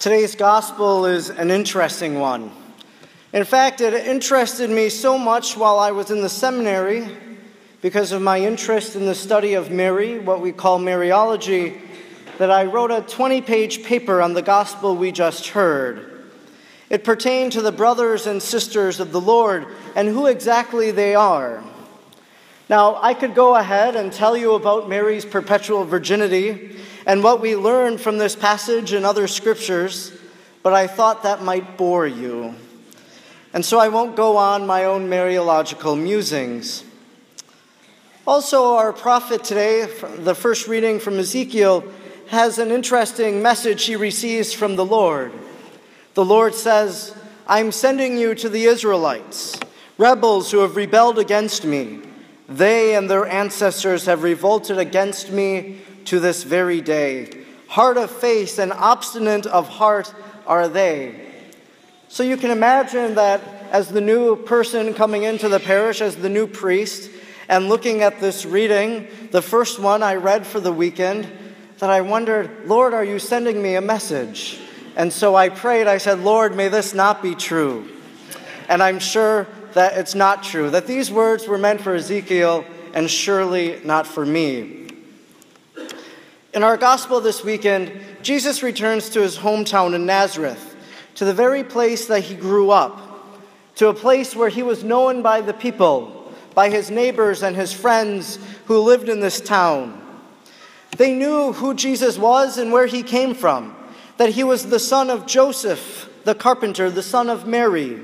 Today's gospel is an interesting one. In fact, it interested me so much while I was in the seminary because of my interest in the study of Mary, what we call Mariology, that I wrote a 20 page paper on the gospel we just heard. It pertained to the brothers and sisters of the Lord and who exactly they are. Now, I could go ahead and tell you about Mary's perpetual virginity and what we learn from this passage and other scriptures, but I thought that might bore you. And so I won't go on my own Mariological musings. Also, our prophet today, the first reading from Ezekiel, has an interesting message he receives from the Lord. The Lord says, I'm sending you to the Israelites, rebels who have rebelled against me. They and their ancestors have revolted against me to this very day. Hard of face and obstinate of heart are they. So you can imagine that as the new person coming into the parish, as the new priest, and looking at this reading, the first one I read for the weekend, that I wondered, Lord, are you sending me a message? And so I prayed, I said, Lord, may this not be true. And I'm sure that it's not true, that these words were meant for Ezekiel and surely not for me. In our gospel this weekend, Jesus returns to his hometown in Nazareth, to the very place that he grew up, to a place where he was known by the people, by his neighbors and his friends who lived in this town. They knew who Jesus was and where he came from, that he was the son of Joseph, the carpenter, the son of Mary.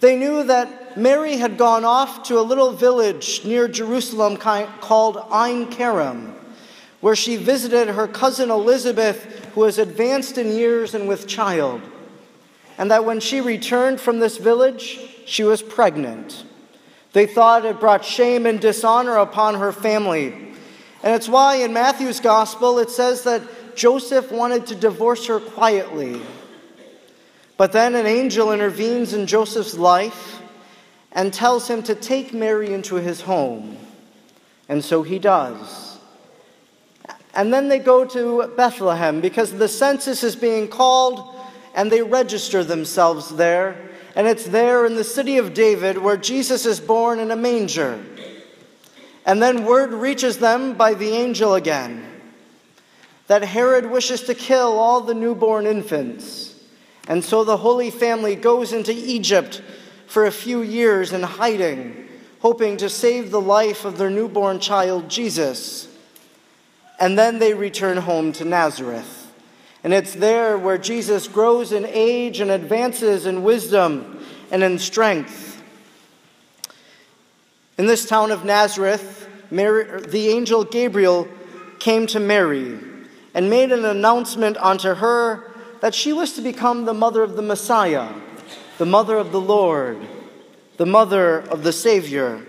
They knew that Mary had gone off to a little village near Jerusalem called Ein Kerem where she visited her cousin Elizabeth, who was advanced in years and with child, and that when she returned from this village, she was pregnant. They thought it brought shame and dishonor upon her family. And it's why in Matthew's gospel it says that Joseph wanted to divorce her quietly. But then an angel intervenes in Joseph's life and tells him to take Mary into his home. And so he does. And then they go to Bethlehem because the census is being called and they register themselves there. And it's there in the city of David where Jesus is born in a manger. And then word reaches them by the angel again that Herod wishes to kill all the newborn infants. And so the Holy Family goes into Egypt for a few years in hiding, hoping to save the life of their newborn child, Jesus and then they return home to Nazareth. And it's there where Jesus grows in age and advances in wisdom and in strength. In this town of Nazareth, Mary, the angel Gabriel came to Mary and made an announcement unto her that she was to become the mother of the Messiah, the mother of the Lord, the mother of the Savior.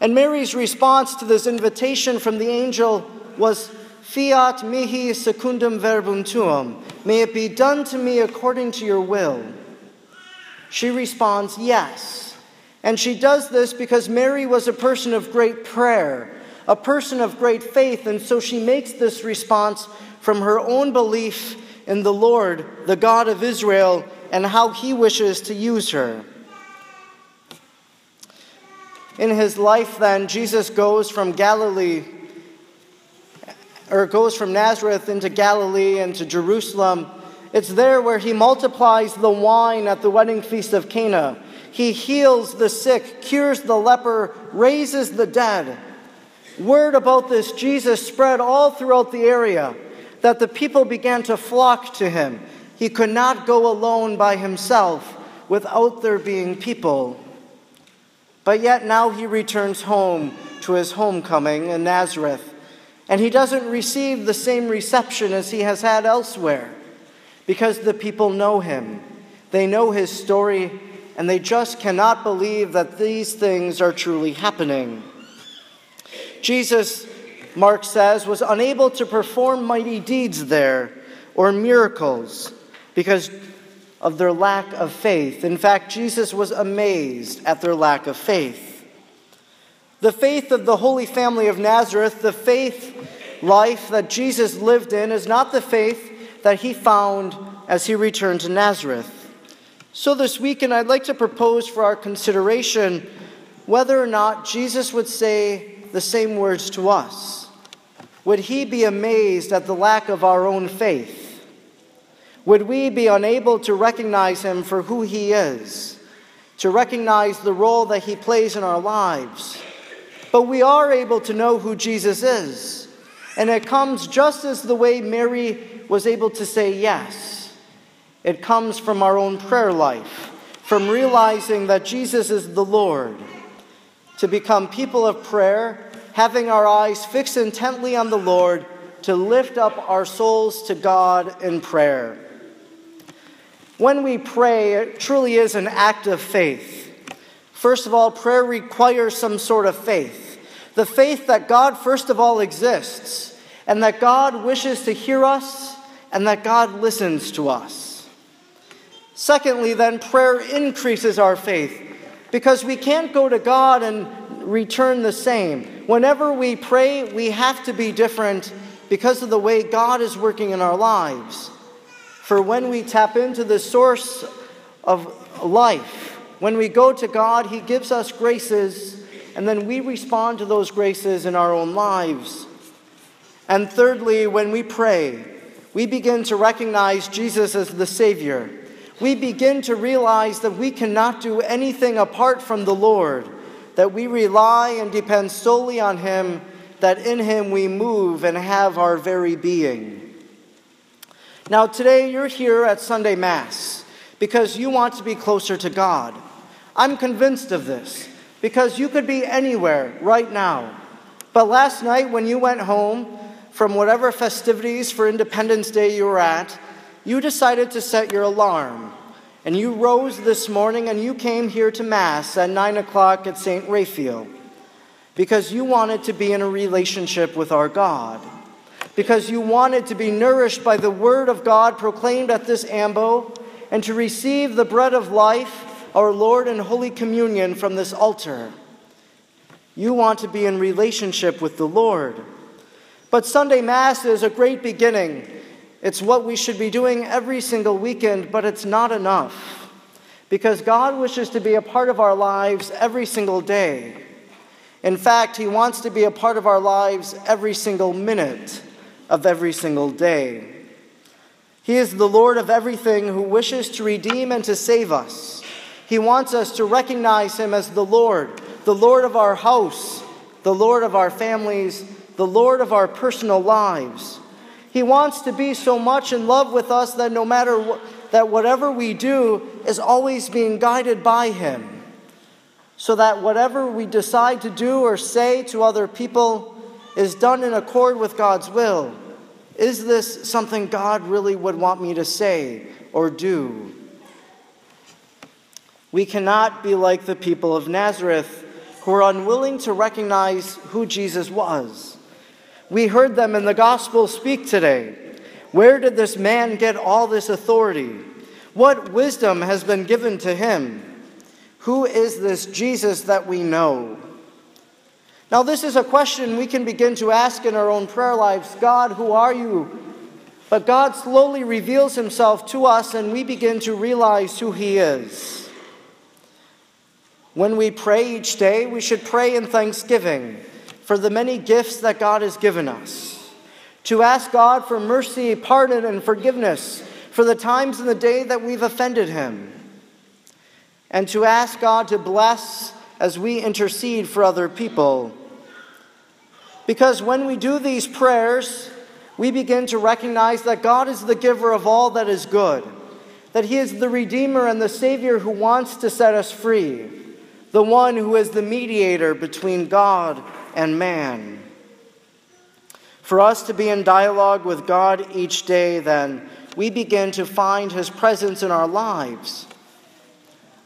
And Mary's response to this invitation from the angel was Fiat mihi secundum verbum tuum. May it be done to me according to your will. She responds, Yes. And she does this because Mary was a person of great prayer, a person of great faith, and so she makes this response from her own belief in the Lord, the God of Israel, and how he wishes to use her. In his life, then, Jesus goes from Galilee, or goes from Nazareth into Galilee and to Jerusalem. It's there where he multiplies the wine at the wedding feast of Cana. He heals the sick, cures the leper, raises the dead. Word about this Jesus spread all throughout the area that the people began to flock to him. He could not go alone by himself without there being people. But yet now he returns home to his homecoming in Nazareth. And he doesn't receive the same reception as he has had elsewhere because the people know him. They know his story, and they just cannot believe that these things are truly happening. Jesus, Mark says, was unable to perform mighty deeds there or miracles because of their lack of faith. In fact, Jesus was amazed at their lack of faith. The faith of the Holy Family of Nazareth, the faith life that Jesus lived in, is not the faith that he found as he returned to Nazareth. So, this weekend, I'd like to propose for our consideration whether or not Jesus would say the same words to us. Would he be amazed at the lack of our own faith? Would we be unable to recognize him for who he is, to recognize the role that he plays in our lives? But we are able to know who Jesus is. And it comes just as the way Mary was able to say yes. It comes from our own prayer life, from realizing that Jesus is the Lord. To become people of prayer, having our eyes fixed intently on the Lord, to lift up our souls to God in prayer. When we pray, it truly is an act of faith. First of all, prayer requires some sort of faith. The faith that God, first of all, exists, and that God wishes to hear us, and that God listens to us. Secondly, then, prayer increases our faith because we can't go to God and return the same. Whenever we pray, we have to be different because of the way God is working in our lives. For when we tap into the source of life, when we go to God, He gives us graces, and then we respond to those graces in our own lives. And thirdly, when we pray, we begin to recognize Jesus as the Savior. We begin to realize that we cannot do anything apart from the Lord, that we rely and depend solely on Him, that in Him we move and have our very being. Now, today you're here at Sunday Mass because you want to be closer to God. I'm convinced of this because you could be anywhere right now. But last night, when you went home from whatever festivities for Independence Day you were at, you decided to set your alarm. And you rose this morning and you came here to Mass at 9 o'clock at St. Raphael because you wanted to be in a relationship with our God. Because you wanted to be nourished by the Word of God proclaimed at this ambo and to receive the bread of life our Lord and Holy Communion from this altar. You want to be in relationship with the Lord. But Sunday Mass is a great beginning. It's what we should be doing every single weekend, but it's not enough. Because God wishes to be a part of our lives every single day. In fact, He wants to be a part of our lives every single minute of every single day. He is the Lord of everything who wishes to redeem and to save us. He wants us to recognize Him as the Lord, the Lord of our house, the Lord of our families, the Lord of our personal lives. He wants to be so much in love with us that no matter what, that whatever we do is always being guided by Him. So that whatever we decide to do or say to other people is done in accord with God's will. Is this something God really would want me to say or do? We cannot be like the people of Nazareth who are unwilling to recognize who Jesus was. We heard them in the gospel speak today. Where did this man get all this authority? What wisdom has been given to him? Who is this Jesus that we know? Now, this is a question we can begin to ask in our own prayer lives God, who are you? But God slowly reveals himself to us, and we begin to realize who he is. When we pray each day, we should pray in thanksgiving for the many gifts that God has given us. To ask God for mercy, pardon, and forgiveness for the times in the day that we've offended Him. And to ask God to bless as we intercede for other people. Because when we do these prayers, we begin to recognize that God is the giver of all that is good, that He is the Redeemer and the Savior who wants to set us free the one who is the mediator between God and man. For us to be in dialogue with God each day, then, we begin to find his presence in our lives.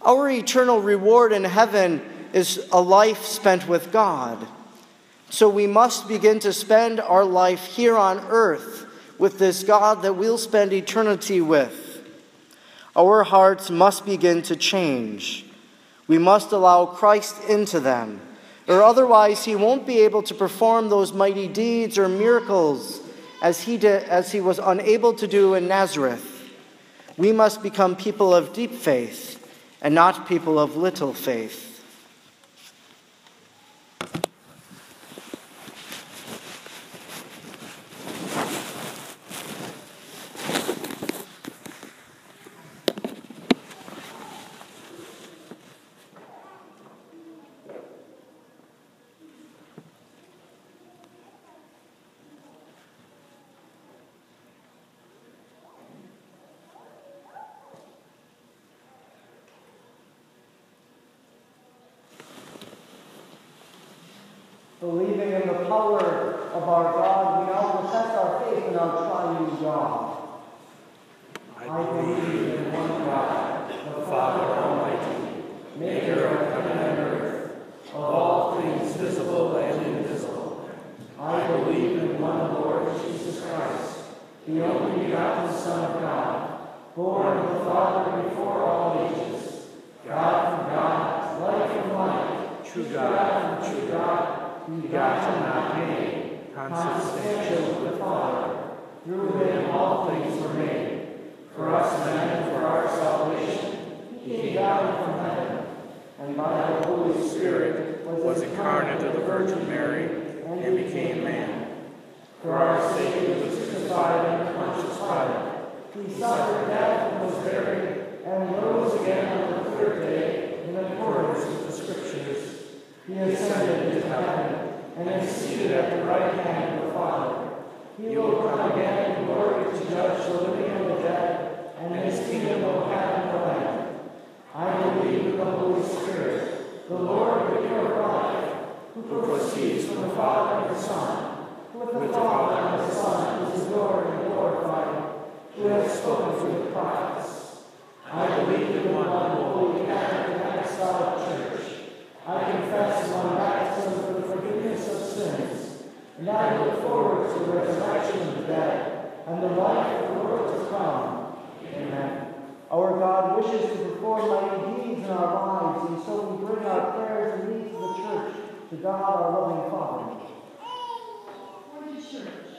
Our eternal reward in heaven is a life spent with God. So we must begin to spend our life here on earth with this God that we'll spend eternity with. Our hearts must begin to change. We must allow Christ into them, or otherwise he won't be able to perform those mighty deeds or miracles as he, did, as he was unable to do in Nazareth. We must become people of deep faith and not people of little faith. Believing in the power of our God, we now profess our faith in our triune God. I believe in one God, the Father Almighty, maker of heaven and earth, of all things visible and invisible. I believe in one Lord Jesus Christ, the only begotten Son of God, born of the Father before all ages, God from God, light from light, true God true God, begotten, not made, consubstantial with the Father. Through him all things were made. For us men and for our salvation, he came down from heaven, and by the Holy Spirit was incarnate of the Virgin Mary, and became man. For our sake he was crucified under Pontius Pilate. He suffered death and was buried, and rose again on the third day in accordance with the Scriptures. He ascended into heaven and is seated at the right hand of the Father. He will come again in glory to judge the living and the dead, and his kingdom will have no end. I believe in the Holy Spirit, the Lord, the giver of life, who proceeds from the Father and the Son, with the Father and the Son is adored and glorified, who has spoken through the prophets. I believe in one holy and apostolic. I confess one baptism for the forgiveness of sins, and I look forward to the resurrection of the dead and the life of the world to come. Amen. Our God wishes to perform mighty deeds in our lives, and so we bring our prayers and needs of the church to God, our loving Father. For the church,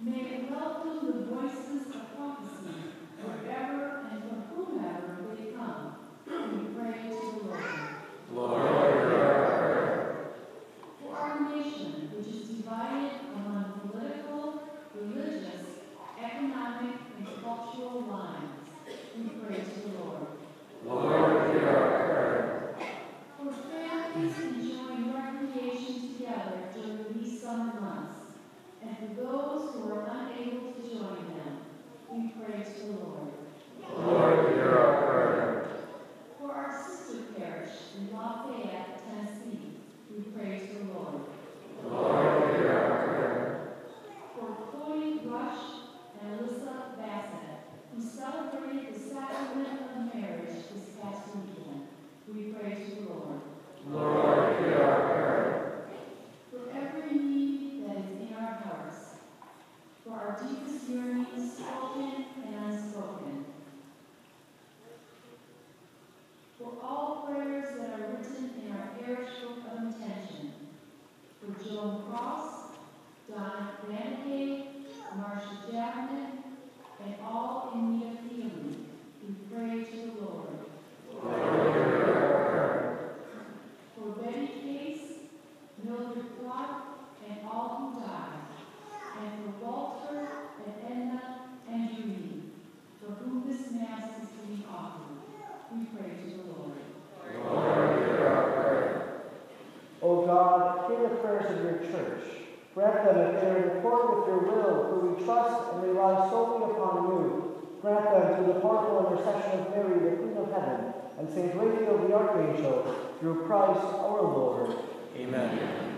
may it welcome the voices of prophecy wherever and from whomever they come. We pray to the Lord. Lord, hear our prayer. For our nation, which is divided among political, religious, economic, and cultural lines, we pray to the Lord. Lord, hear our prayer. For families enjoying recreation together and for those who are unable to join them, we pray to the. Lord, hear our prayer. For our sister parish in Lafayette, Tennessee, we pray to the Lord. Lord, hear our prayer. For Chloe Rush and Alyssa Bassett, who celebrated the sacrament of marriage this past weekend, we pray to the Lord. Lord, hear our prayer. For every need that is in our hearts, for our deepest yearnings, spoken and unspoken, for all prayers that are written in our parish book of intention, for Joan Cross, Donna Renegade, Marcia Chapman, and all in need of healing, we pray to the Lord. Lord, hear our prayer. For Betty Case, Mildred Clark, and all who died, and for Walter and Edna and Judy, for whom this Mass is to be offered, we pray to the Lord. Lord, hear our prayer. O God, hear the prayers of your church. Grant them if they are in accord with your will, for we trust and rely solely upon you. Grant them through the powerful intercession of Mary, the Queen of Heaven, and Saint Raphael the Archangel, through Christ our Lord. Amen.